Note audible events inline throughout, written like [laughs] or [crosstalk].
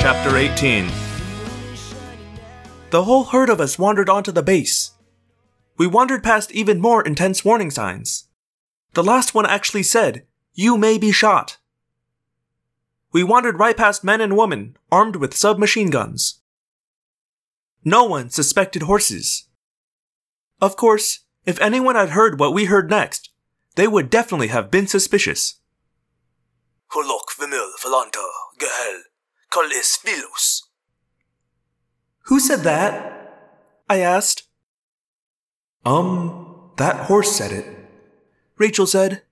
Chapter 18 The whole herd of us wandered onto the base. We wandered past even more intense warning signs. The last one actually said, You may be shot. We wandered right past men and women armed with submachine guns. No one suspected horses. Of course, if anyone had heard what we heard next, they would definitely have been suspicious. Hulok vimil falanta gehel kalis philos. Who said that? I asked. Um, that horse said it. Rachel said.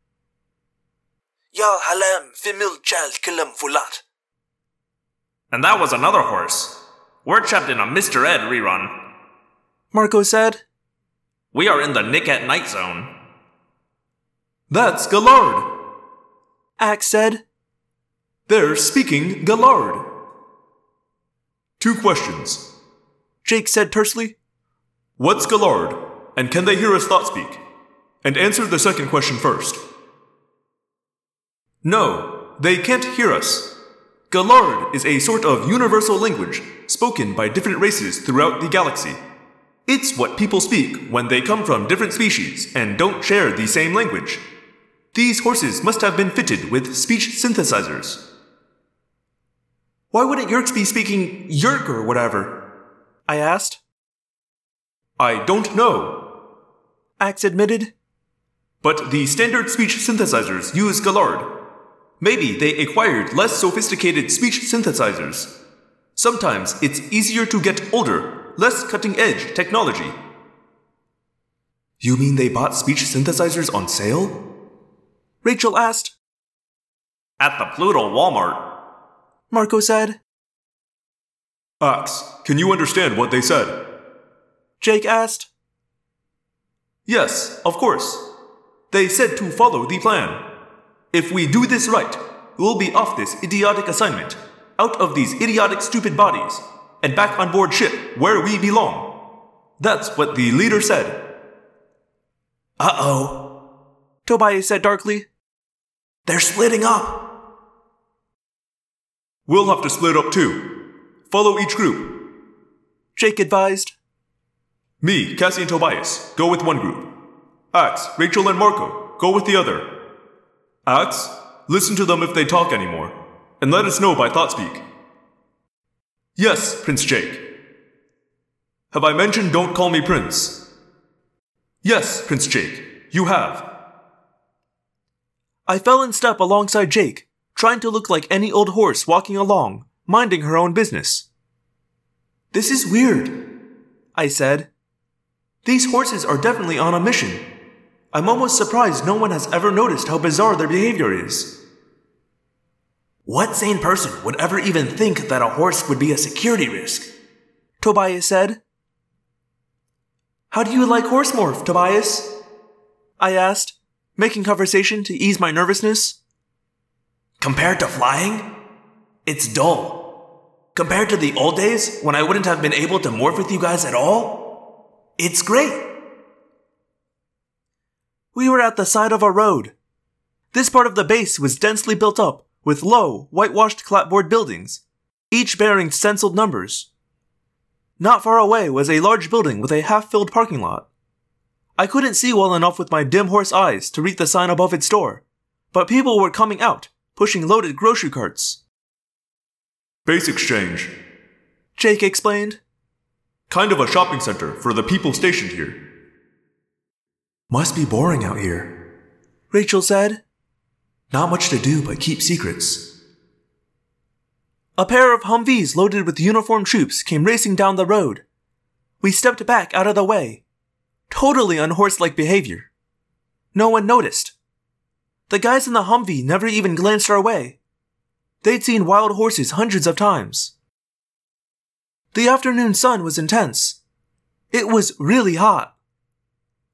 Ya halem fimil chal kilam fulat. And that was another horse. We're trapped in a Mr. Ed rerun. Marco said. We are in the Nick at Night zone. That's Galard. Ax said. They're speaking Galard. Two questions. Jake said tersely. What's Galard? And can they hear us thought speak? And answer the second question first. No, they can't hear us. Galard is a sort of universal language spoken by different races throughout the galaxy. It's what people speak when they come from different species and don't share the same language. These horses must have been fitted with speech synthesizers. Why wouldn't Yeerks be speaking Yeerk or whatever? I asked. I don't know, Ax admitted. But the standard speech synthesizers use Galard. Maybe they acquired less sophisticated speech synthesizers. Sometimes it's easier to get older, less cutting edge technology. You mean they bought speech synthesizers on sale? Rachel asked. At the Pluto Walmart, Marco said. Ax, can you understand what they said? Jake asked. Yes, of course. They said to follow the plan. If we do this right, we'll be off this idiotic assignment, out of these idiotic stupid bodies, and back on board ship where we belong. That's what the leader said. Uh oh. Tobias said darkly. They're splitting up. We'll have to split up too. Follow each group. Jake advised. Me, Cassie, and Tobias, go with one group. Ax, Rachel, and Marco, go with the other. Ax, listen to them if they talk anymore, and let us know by ThoughtSpeak. Yes, Prince Jake. Have I mentioned don't call me Prince? Yes, Prince Jake, you have. I fell in step alongside Jake, trying to look like any old horse walking along, minding her own business. This is weird, I said. These horses are definitely on a mission. I'm almost surprised no one has ever noticed how bizarre their behavior is. What sane person would ever even think that a horse would be a security risk? Tobias said. How do you like horse morph, Tobias? I asked, making conversation to ease my nervousness. Compared to flying, it's dull. Compared to the old days when I wouldn't have been able to morph with you guys at all, it's great. We were at the side of a road. This part of the base was densely built up with low, whitewashed clapboard buildings, each bearing stenciled numbers. Not far away was a large building with a half filled parking lot. I couldn't see well enough with my dim horse eyes to read the sign above its door, but people were coming out, pushing loaded grocery carts. Base exchange, Jake explained. Kind of a shopping center for the people stationed here. Must be boring out here, Rachel said. Not much to do but keep secrets. A pair of Humvees loaded with uniformed troops came racing down the road. We stepped back out of the way. Totally unhorse-like behavior. No one noticed. The guys in the Humvee never even glanced our way. They'd seen wild horses hundreds of times. The afternoon sun was intense. It was really hot.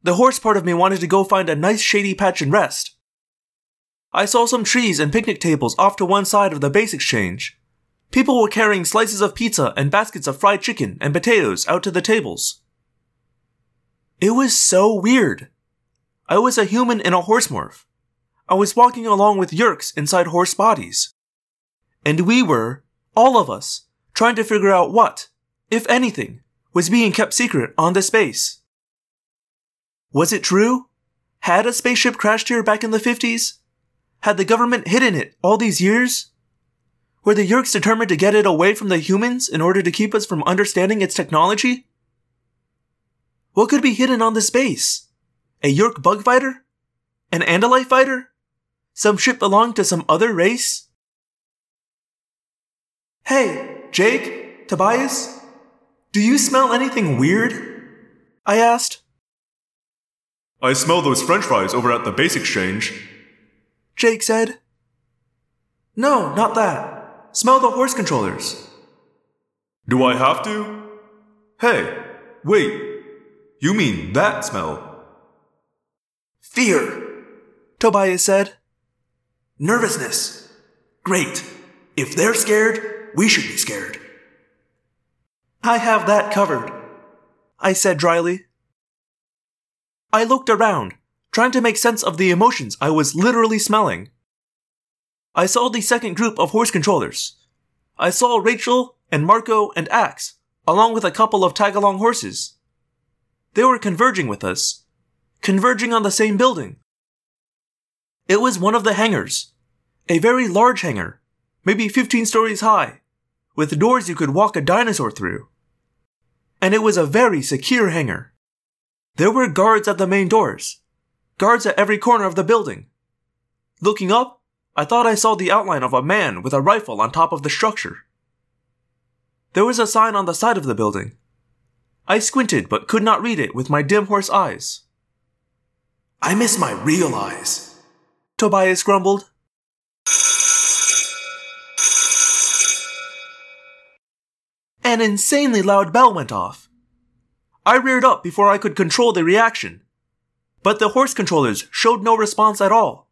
The horse part of me wanted to go find a nice shady patch and rest. I saw some trees and picnic tables off to one side of the base exchange. People were carrying slices of pizza and baskets of fried chicken and potatoes out to the tables. It was so weird. I was a human in a horse morph. I was walking along with Yeerks inside horse bodies. And we were, all of us, trying to figure out what, if anything, was being kept secret on this base. Was it true? Had a spaceship crashed here back in the 50s? Had the government hidden it all these years? Were the Yeerks determined to get it away from the humans in order to keep us from understanding its technology? What could be hidden on this base? A Yeerk bug fighter? An Andalite fighter? Some ship belonging to some other race? Hey, Jake? Tobias? Do you smell anything weird? I asked. I smell those french fries over at the base exchange. Jake said. No, not that. Smell the horse controllers. Do I have to? Hey, wait. You mean that smell? Fear, Tobias said. Nervousness. Great. If they're scared, we should be scared. I have that covered, I said dryly. I looked around, trying to make sense of the emotions I was literally smelling. I saw the second group of horse controllers. I saw Rachel and Marco and Ax, along with a couple of tag along horses. They were converging with us, converging on the same building. It was one of the hangars, a very large hangar, maybe 15 stories high, with doors you could walk a dinosaur through. And it was a very secure hangar. There were guards at the main doors, guards at every corner of the building. Looking up, I thought I saw the outline of a man with a rifle on top of the structure. There was a sign on the side of the building. I squinted but could not read it with my dim horse eyes. I miss my real eyes, Tobias grumbled. An insanely loud bell went off. I reared up before I could control the reaction. But the horse controllers showed no response at all.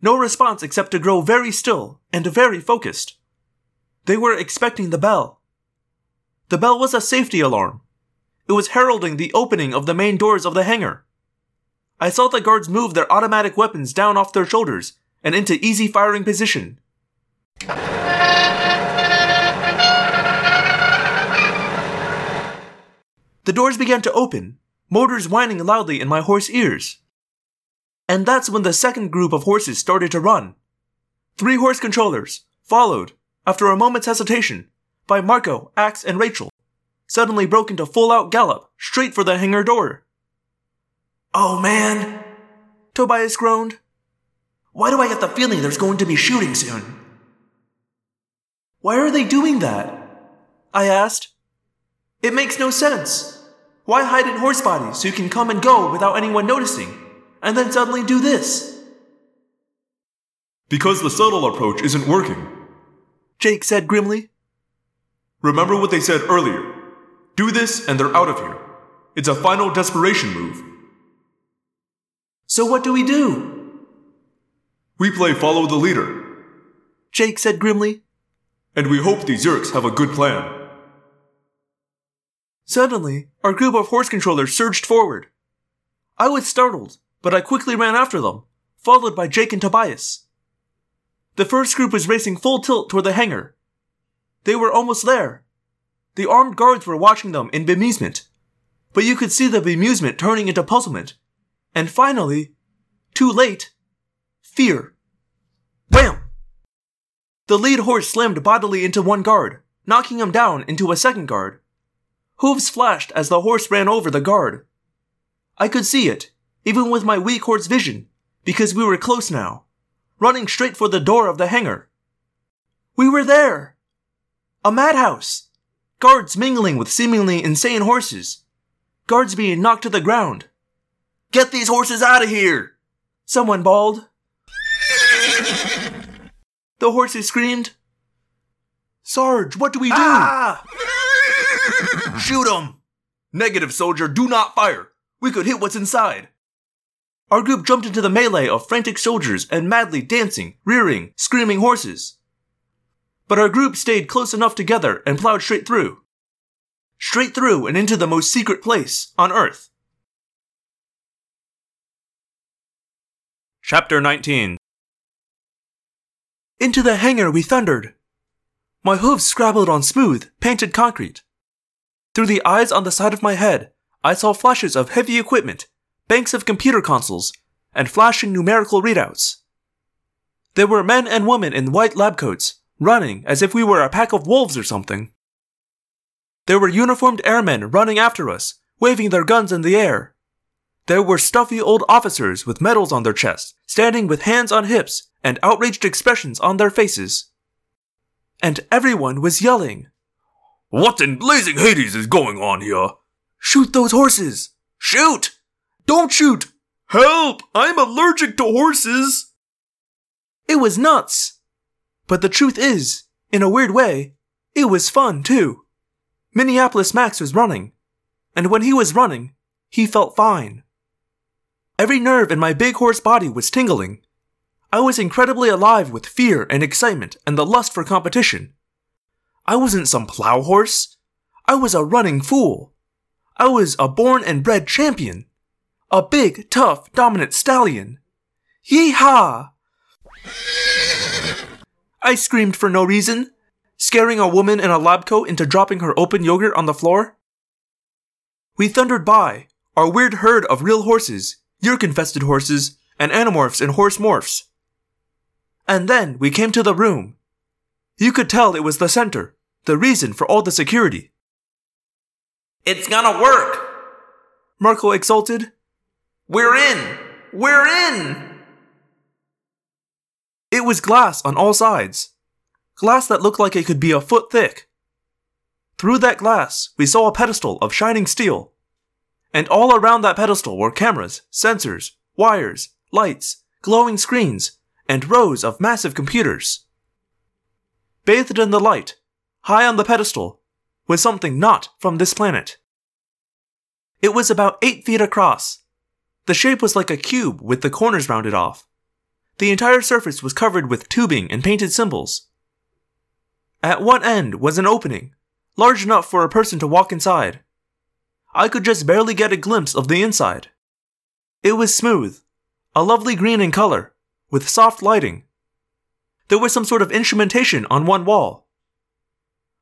No response except to grow very still and very focused. They were expecting the bell. The bell was a safety alarm. It was heralding the opening of the main doors of the hangar. I saw the guards move their automatic weapons down off their shoulders and into easy firing position. The doors began to open, motors whining loudly in my horse ears. And that's when the second group of horses started to run. Three horse controllers, followed, after a moment's hesitation, by Marco, Ax, and Rachel, suddenly broke into full out gallop straight for the hangar door. Oh man, Tobias groaned. Why do I get the feeling there's going to be shooting soon? Why are they doing that? I asked. It makes no sense. Why hide in horse bodies so you can come and go without anyone noticing, and then suddenly do this? Because the subtle approach isn't working. Jake said grimly. Remember what they said earlier. Do this and they're out of here. It's a final desperation move. So what do we do? We play follow the leader, Jake said grimly. and we hope these Yeerks have a good plan. Suddenly, our group of horse controllers surged forward. I was startled, but I quickly ran after them, followed by Jake and Tobias. The first group was racing full tilt toward the hangar. They were almost there. The armed guards were watching them in bemusement, but you could see the bemusement turning into puzzlement. And finally, too late, fear. Wham! The lead horse slammed bodily into one guard, knocking him down into a second guard. Hooves flashed as the horse ran over the guard. I could see it, even with my weak horse vision, because we were close now, running straight for the door of the hangar. We were there! A madhouse! Guards mingling with seemingly insane horses. Guards being knocked to the ground. Get these horses out of here! Someone bawled. The horses screamed. Sarge, what do we do? Ah! [laughs] Shoot 'em! Negative, soldier, do not fire. We could hit what's inside. Our group jumped into the melee of frantic soldiers and madly dancing, rearing, screaming horses. But our group stayed close enough together and plowed straight through. Straight through and into the most secret place on Earth. Chapter 19 Into the hangar we thundered. My hooves scrabbled on smooth, painted concrete. Through the eyes on the side of my head, I saw flashes of heavy equipment, banks of computer consoles, and flashing numerical readouts. There were men and women in white lab coats, running as if we were a pack of wolves or something. There were uniformed airmen running after us, waving their guns in the air. There were stuffy old officers with medals on their chests, standing with hands on hips and outraged expressions on their faces. And everyone was yelling, What in blazing Hades is going on here? Shoot those horses! Shoot! Don't shoot! Help! I'm allergic to horses! It was nuts! But the truth is, in a weird way, it was fun too. Minneapolis Max was running, and when he was running, he felt fine. Every nerve in my big horse body was tingling. I was incredibly alive with fear and excitement and the lust for competition. I wasn't some plow horse. I was a running fool. I was a born and bred champion. A big, tough, dominant stallion. Yeehaw! I screamed for no reason, scaring a woman in a lab coat into dropping her open yogurt on the floor. We thundered by, our weird herd of real horses, Yeerk infested horses, and animorphs and horse morphs. And then we came to the room. You could tell it was the center, the reason for all the security. It's gonna work! Marco exulted. We're in! We're in! It was glass on all sides. Glass that looked like it could be a foot thick. Through that glass, we saw a pedestal of shining steel. And all around that pedestal were cameras, sensors, wires, lights, glowing screens, and rows of massive computers. Bathed in the light, high on the pedestal, was something not from this planet. It was about eight feet across. The shape was like a cube with the corners rounded off. The entire surface was covered with tubing and painted symbols. At one end was an opening, large enough for a person to walk inside. I could just barely get a glimpse of the inside. It was smooth, a lovely green in color, with soft lighting. There was some sort of instrumentation on one wall.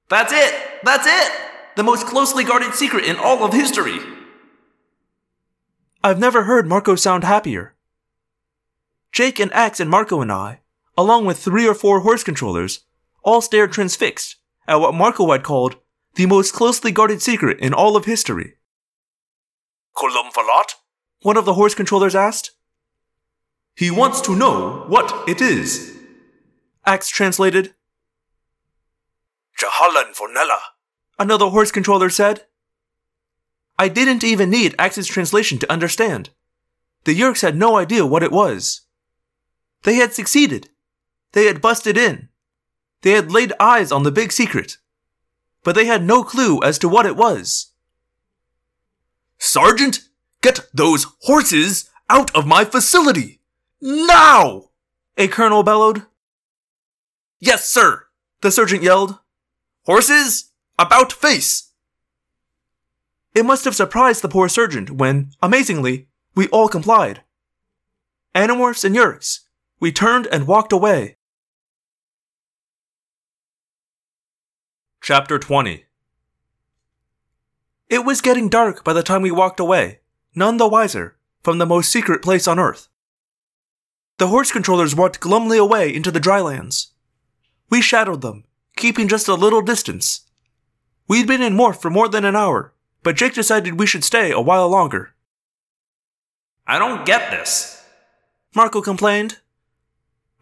That's it! That's it! The most closely guarded secret in all of history! I've never heard Marco sound happier. Jake and Ax and Marco and I, along with three or four horse controllers, all stared transfixed at what Marco had called the most closely guarded secret in all of history. Columfalat? One of the horse controllers asked. He wants to know what it is. Ax translated. Jahalan Fornella. Another horse controller said. I didn't even need Ax's translation to understand. The Yeerks had no idea what it was. They had succeeded. They had busted in. They had laid eyes on the big secret. But they had no clue as to what it was. Sergeant, get those horses out of my facility! Now! A colonel bellowed. Yes, sir, The sergeant yelled. Horses, about face! It must have surprised the poor sergeant when, amazingly, we all complied. Animorphs and Yeerks, we turned and walked away. Chapter 20 It was getting dark by the time we walked away, none the wiser, from the most secret place on Earth. The horse controllers walked glumly away into the drylands. We shadowed them, keeping just a little distance. We'd been in Morph for more than an hour, but Jake decided we should stay a while longer. I don't get this. Marco complained.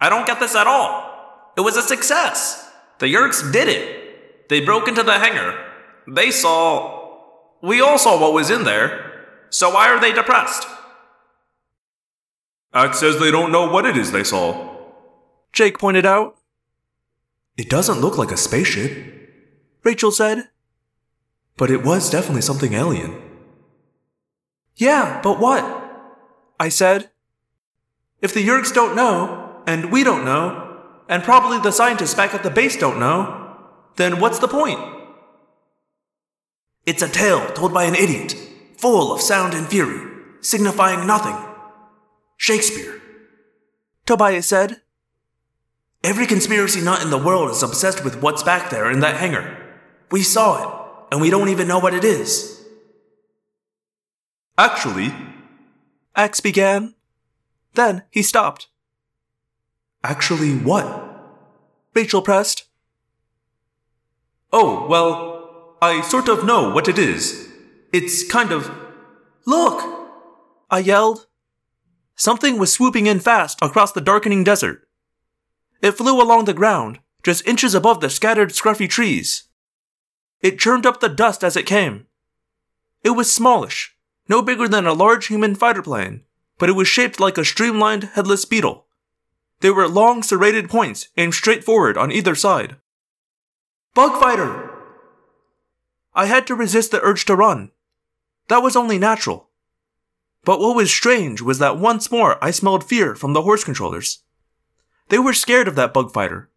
I don't get this at all. It was a success. The Yeerks did it. They broke into the hangar. They saw. We all saw what was in there. So why are they depressed? Ax says they don't know what it is they saw. Jake pointed out. It doesn't look like a spaceship, Rachel said. but it was definitely something alien. Yeah, but what? I said. If the Yeerks don't know, and we don't know, and probably the scientists back at the base don't know, then what's the point? It's a tale told by an idiot, full of sound and fury, signifying nothing. Shakespeare. Tobias said. Every conspiracy nut in the world is obsessed with what's back there in that hangar. We saw it, and we don't even know what it is. Actually, Ax began. Then he stopped. actually, what? Rachel pressed. Oh, well, I sort of know what it is. It's kind of. Look! I yelled. Something was swooping in fast across the darkening desert. It flew along the ground, just inches above the scattered scruffy trees. It churned up the dust as it came. It was smallish, no bigger than a large human fighter plane, but it was shaped like a streamlined headless beetle. There were long serrated points aimed straight forward on either side. Bug fighter! I had to resist the urge to run. That was only natural. But what was strange was that once more I smelled fear from the horse controllers. They were scared of that bug fighter.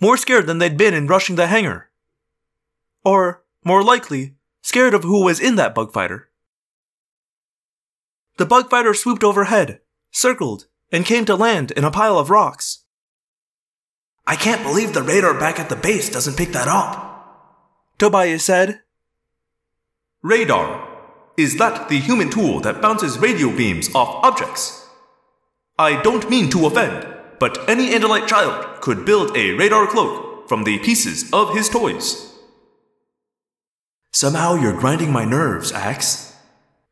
More scared than they'd been in rushing the hangar. Or, more likely, scared of who was in that bug fighter. The bug fighter swooped overhead, circled, and came to land in a pile of rocks. I can't believe the radar back at the base doesn't pick that up. Tobias said. Radar. Is that the human tool that bounces radio beams off objects? I don't mean to offend, but any Andalite child could build a radar cloak from the pieces of his toys. Somehow you're grinding my nerves, Ax.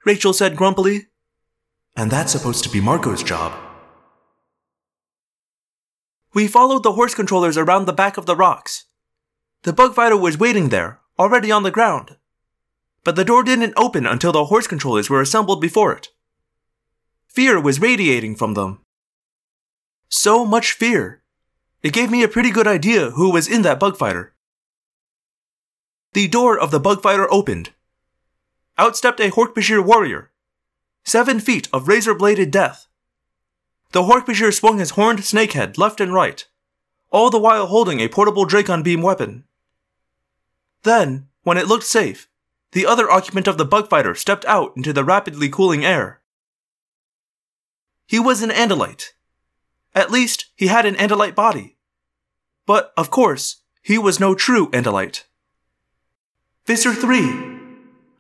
Rachel said grumpily. And that's supposed to be Marco's job. We followed the horse controllers around the back of the rocks. The bug fighter was waiting there, already on the ground. But the door didn't open until the horse controllers were assembled before it. Fear was radiating from them. So much fear. It gave me a pretty good idea who was in that bug fighter. The door of the bug fighter opened. Out stepped a Hork-Bajir warrior. Seven feet of razor bladed death. The Hork-Bajir swung his horned snakehead left and right, all the while holding a portable Dracon beam weapon. Then, when it looked safe, the other occupant of the bug fighter stepped out into the rapidly cooling air. He was an Andalite. At least, he had an Andalite body. But, of course, he was no true Andalite. Visser 3,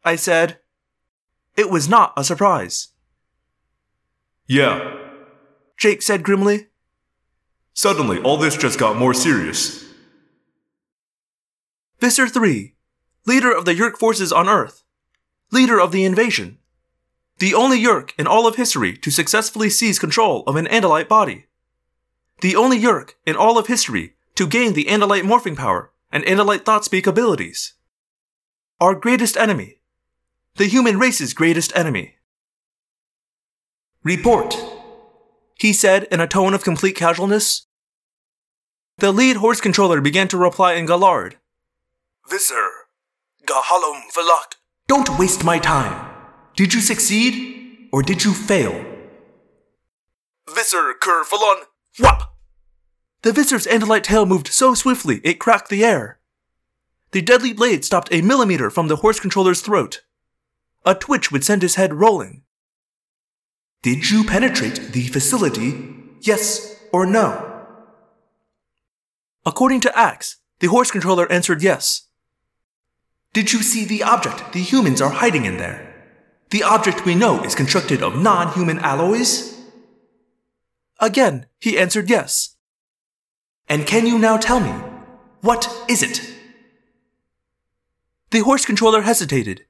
I said. It was not a surprise. Yeah, Jake said grimly. suddenly all this just got more serious. Visser 3, leader of the Yeerk forces on Earth, leader of the invasion, the only Yeerk in all of history to successfully seize control of an Andalite body, the only Yeerk in all of history to gain the Andalite morphing power and Andalite thought speak abilities. Our greatest enemy, the human race's greatest enemy. Report, he said in a tone of complete casualness. The lead horse controller began to reply in Galard. Visser, Gahalom Velak. Don't waste my time. Did you succeed, or did you fail? Visser Ker Falon. Whop! The Visser's Andalite tail moved so swiftly it cracked the air. The deadly blade stopped a millimeter from the horse controller's throat. A twitch would send his head rolling. Did you penetrate the facility? Yes or no? According to Ax, the horse controller answered yes. Did you see the object the humans are hiding in there? The object we know is constructed of non human alloys? Again, he answered yes. And can you now tell me, what is it? The horse controller hesitated,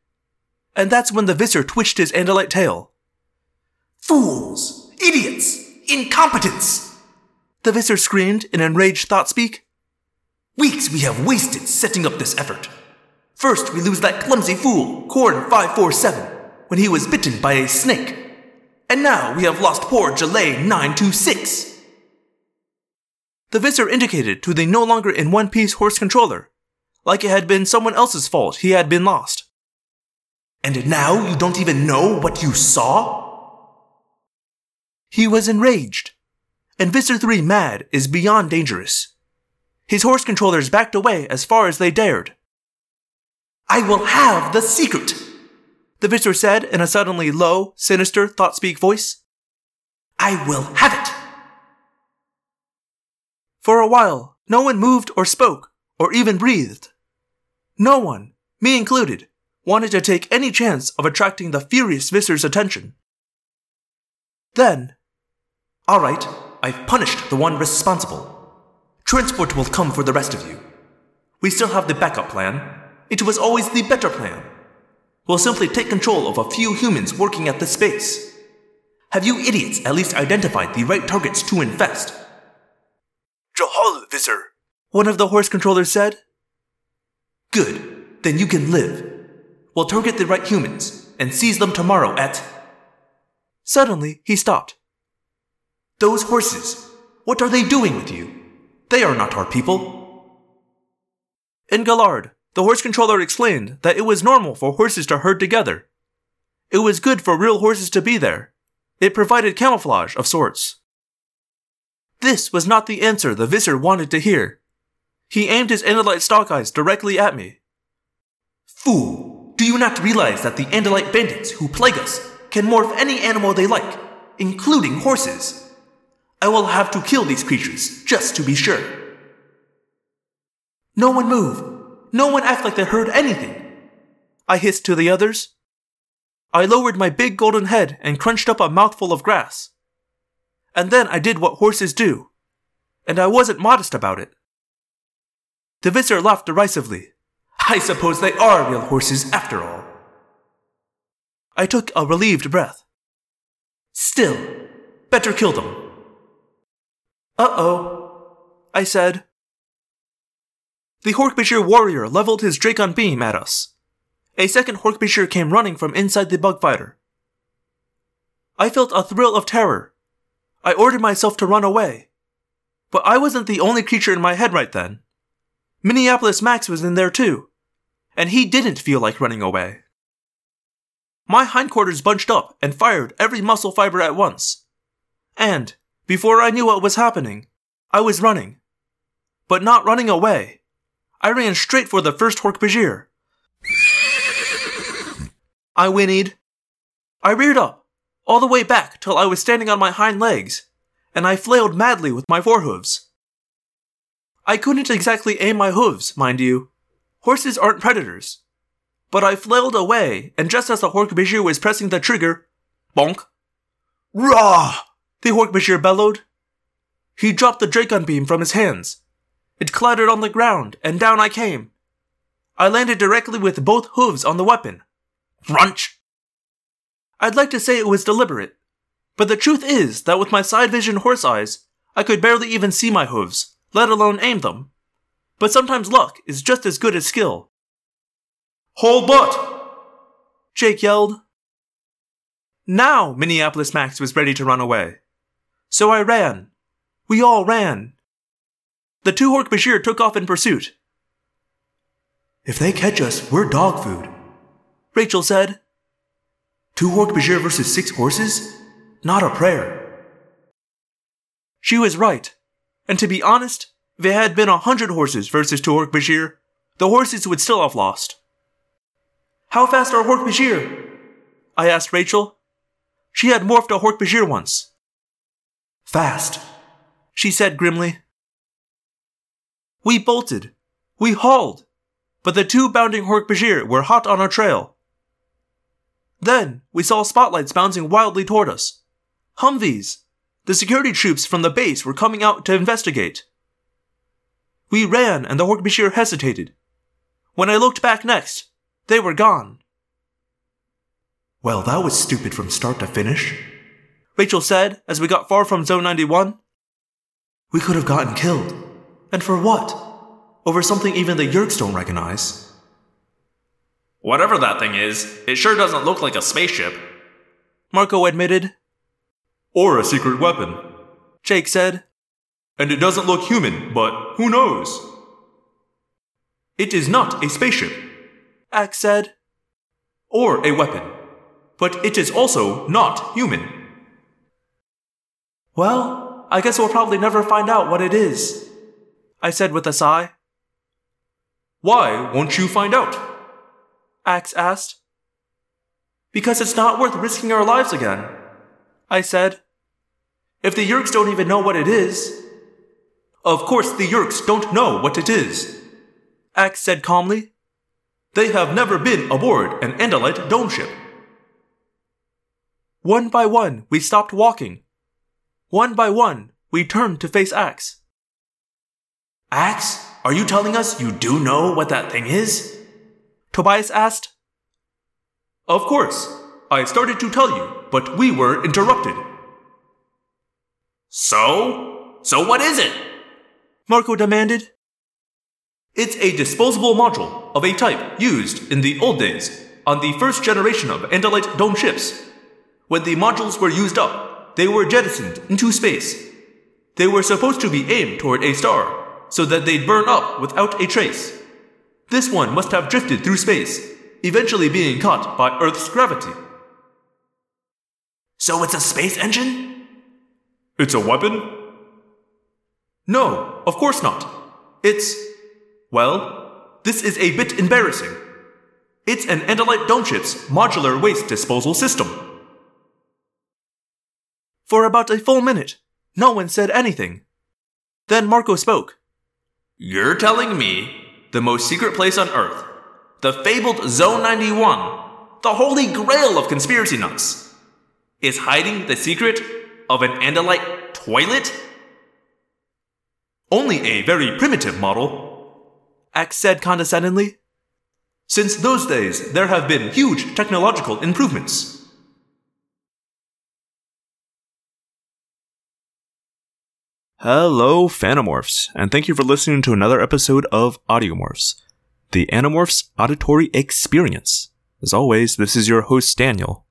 and that's when the Visser twitched his Andalite tail. Fools! Idiots! Incompetents! The Visser screamed in enraged thought speak. Weeks we have wasted setting up this effort. First, we lose that clumsy fool, Corn 547, when he was bitten by a snake. And now we have lost poor Jalay 926. The Visser indicated to the no longer in one piece horse controller, like it had been someone else's fault he had been lost. And now you don't even know what you saw? He was enraged. And Visser 3 mad is beyond dangerous. His horse controllers backed away as far as they dared. I will have the secret, the Visser said in a suddenly low, sinister, thought speak voice. I will have it. For a while, no one moved or spoke, or even breathed. No one, me included, wanted to take any chance of attracting the furious Visser's attention. Then, alright, I've punished the one responsible. Transport will come for the rest of you. We still have the backup plan. It was always the better plan. We'll simply take control of a few humans working at this space. Have you idiots at least identified the right targets to infest? Visser, one of the horse controllers said. Good, then you can live. We'll target the right humans and seize them tomorrow at. Suddenly, he stopped. Those horses, what are they doing with you? They are not our people. In Galard, the horse controller explained that it was normal for horses to herd together. It was good for real horses to be there. It provided camouflage of sorts. This was not the answer the Visser wanted to hear. He aimed his Andalite stock eyes directly at me. Fool, do you not realize that the Andalite bandits who plague us can morph any animal they like, including horses? I will have to kill these creatures just to be sure. No one move. No one act like they heard anything. I hissed to the others. I lowered my big golden head and crunched up a mouthful of grass. And then I did what horses do. And I wasn't modest about it. The Visser laughed derisively. I suppose they are real horses after all. I took a relieved breath. Still, better kill them. Uh oh, I said. The Hork-Bajir warrior leveled his Dracon beam at us. A second Hork-Bajir came running from inside the bug fighter. I felt a thrill of terror. I ordered myself to run away. But I wasn't the only creature in my head right then. Minneapolis Max was in there too, and he didn't feel like running away. My hindquarters bunched up and fired every muscle fiber at once. And, before I knew what was happening, I was running. But not running away. I ran straight for the first Hork-Bajir. I whinnied. I reared up, all the way back till I was standing on my hind legs, and I flailed madly with my forehooves. I couldn't exactly aim my hooves, mind you. Horses aren't predators. But I flailed away, and just as the Hork-Bajir was pressing the trigger, bonk. Rah! The Hork-Bajir bellowed. He dropped the Dracon beam from his hands. It clattered on the ground, and down I came. I landed directly with both hooves on the weapon. Crunch! I'd like to say it was deliberate, but the truth is that with my side vision horse eyes, I could barely even see my hooves, let alone aim them. But sometimes luck is just as good as skill. Hold butt! Jake yelled. Now Minneapolis Max was ready to run away. So I ran. We all ran. The two Hork-Bajir took off in pursuit. If they catch us, we're dog food, Rachel said. Two Hork-Bajir versus six horses? Not a prayer. She was right. And to be honest, if it had been a hundred horses versus two Hork-Bajir, the horses would still have lost. How fast are Hork-Bajir? I asked Rachel. She had morphed a Hork-Bajir once. Fast, she said grimly. We bolted. We hauled. But the two bounding Hork-Bajir were hot on our trail. Then we saw spotlights bouncing wildly toward us. Humvees. The security troops from the base were coming out to investigate. We ran and the Hork-Bajir hesitated. When I looked back next, they were gone. Well, that was stupid from start to finish, Rachel said as we got far from Zone 91. We could have gotten killed. And for what? Over something even the Yeerks don't recognize. Whatever that thing is, it sure doesn't look like a spaceship. Marco admitted. Or a secret weapon. Jake said. And it doesn't look human, but who knows? It is not a spaceship. Ax said. or a weapon, but it is also not human. Well, I guess we'll probably never find out what it is, I said with a sigh. Why won't you find out? Ax asked. Because it's not worth risking our lives again, I said. If the Yeerks don't even know what it is. Of course, the Yeerks don't know what it is. Ax said calmly. They have never been aboard an Andalite dome ship. One by one, we stopped walking. One by one, we turned to face Ax. Axe, are you telling us you do know what that thing is? Tobias asked. Of course. I started to tell you, but we were interrupted. So? So what is it? Marco demanded. It's a disposable module of a type used in the old days on the first generation of Andalite dome ships. When the modules were used up, they were jettisoned into space. They were supposed to be aimed toward a star so that they'd burn up without a trace. This one must have drifted through space, eventually being caught by Earth's gravity. So it's a space engine? It's a weapon? No, of course not. It's. Well, this is a bit embarrassing. It's an Andalite dome ship's modular waste disposal system. For about a full minute, no one said anything. Then Marco spoke. You're telling me the most secret place on Earth, the fabled Zone 91, the holy grail of conspiracy nuts, is hiding the secret of an Andalite toilet? Only a very primitive model, Ax said condescendingly. Since those days, there have been huge technological improvements. Hello, Phantomorphs, and thank you for listening to another episode of Audiomorphs, the Animorphs auditory experience. As always, this is your host, Daniel.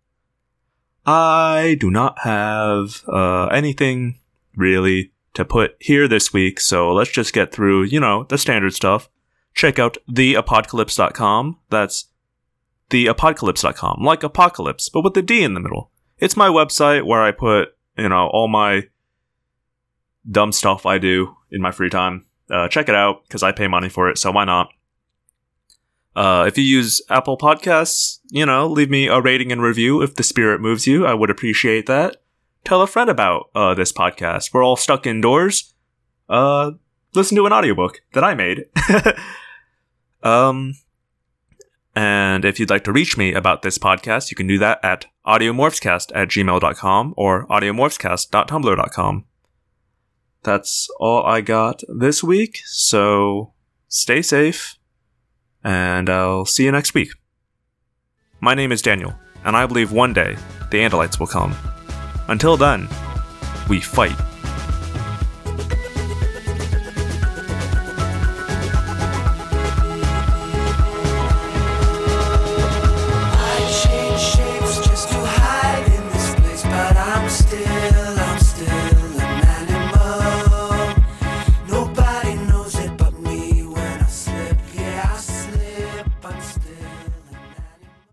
I do not have uh, anything really to put here this week, so let's just get through, you know, the standard stuff. Check out theapocalypse.com. That's theapocalypse.com, like apocalypse, but with the D in the middle. It's my website where I put, you know, all my dumb stuff I do in my free time. Uh, check it out because I pay money for it, so why not? Uh, if you use Apple Podcasts, you know, leave me a rating and review if the spirit moves you. I would appreciate that. Tell a friend about uh, this podcast. We're all stuck indoors. Uh, listen to an audiobook that I made. [laughs] um, and if you'd like to reach me about this podcast, you can do that at audiomorphscast at gmail.com or audiomorphscast.tumblr.com. That's all I got this week, so stay safe, and I'll see you next week. My name is Daniel, and I believe one day the Andalites will come. Until then, we fight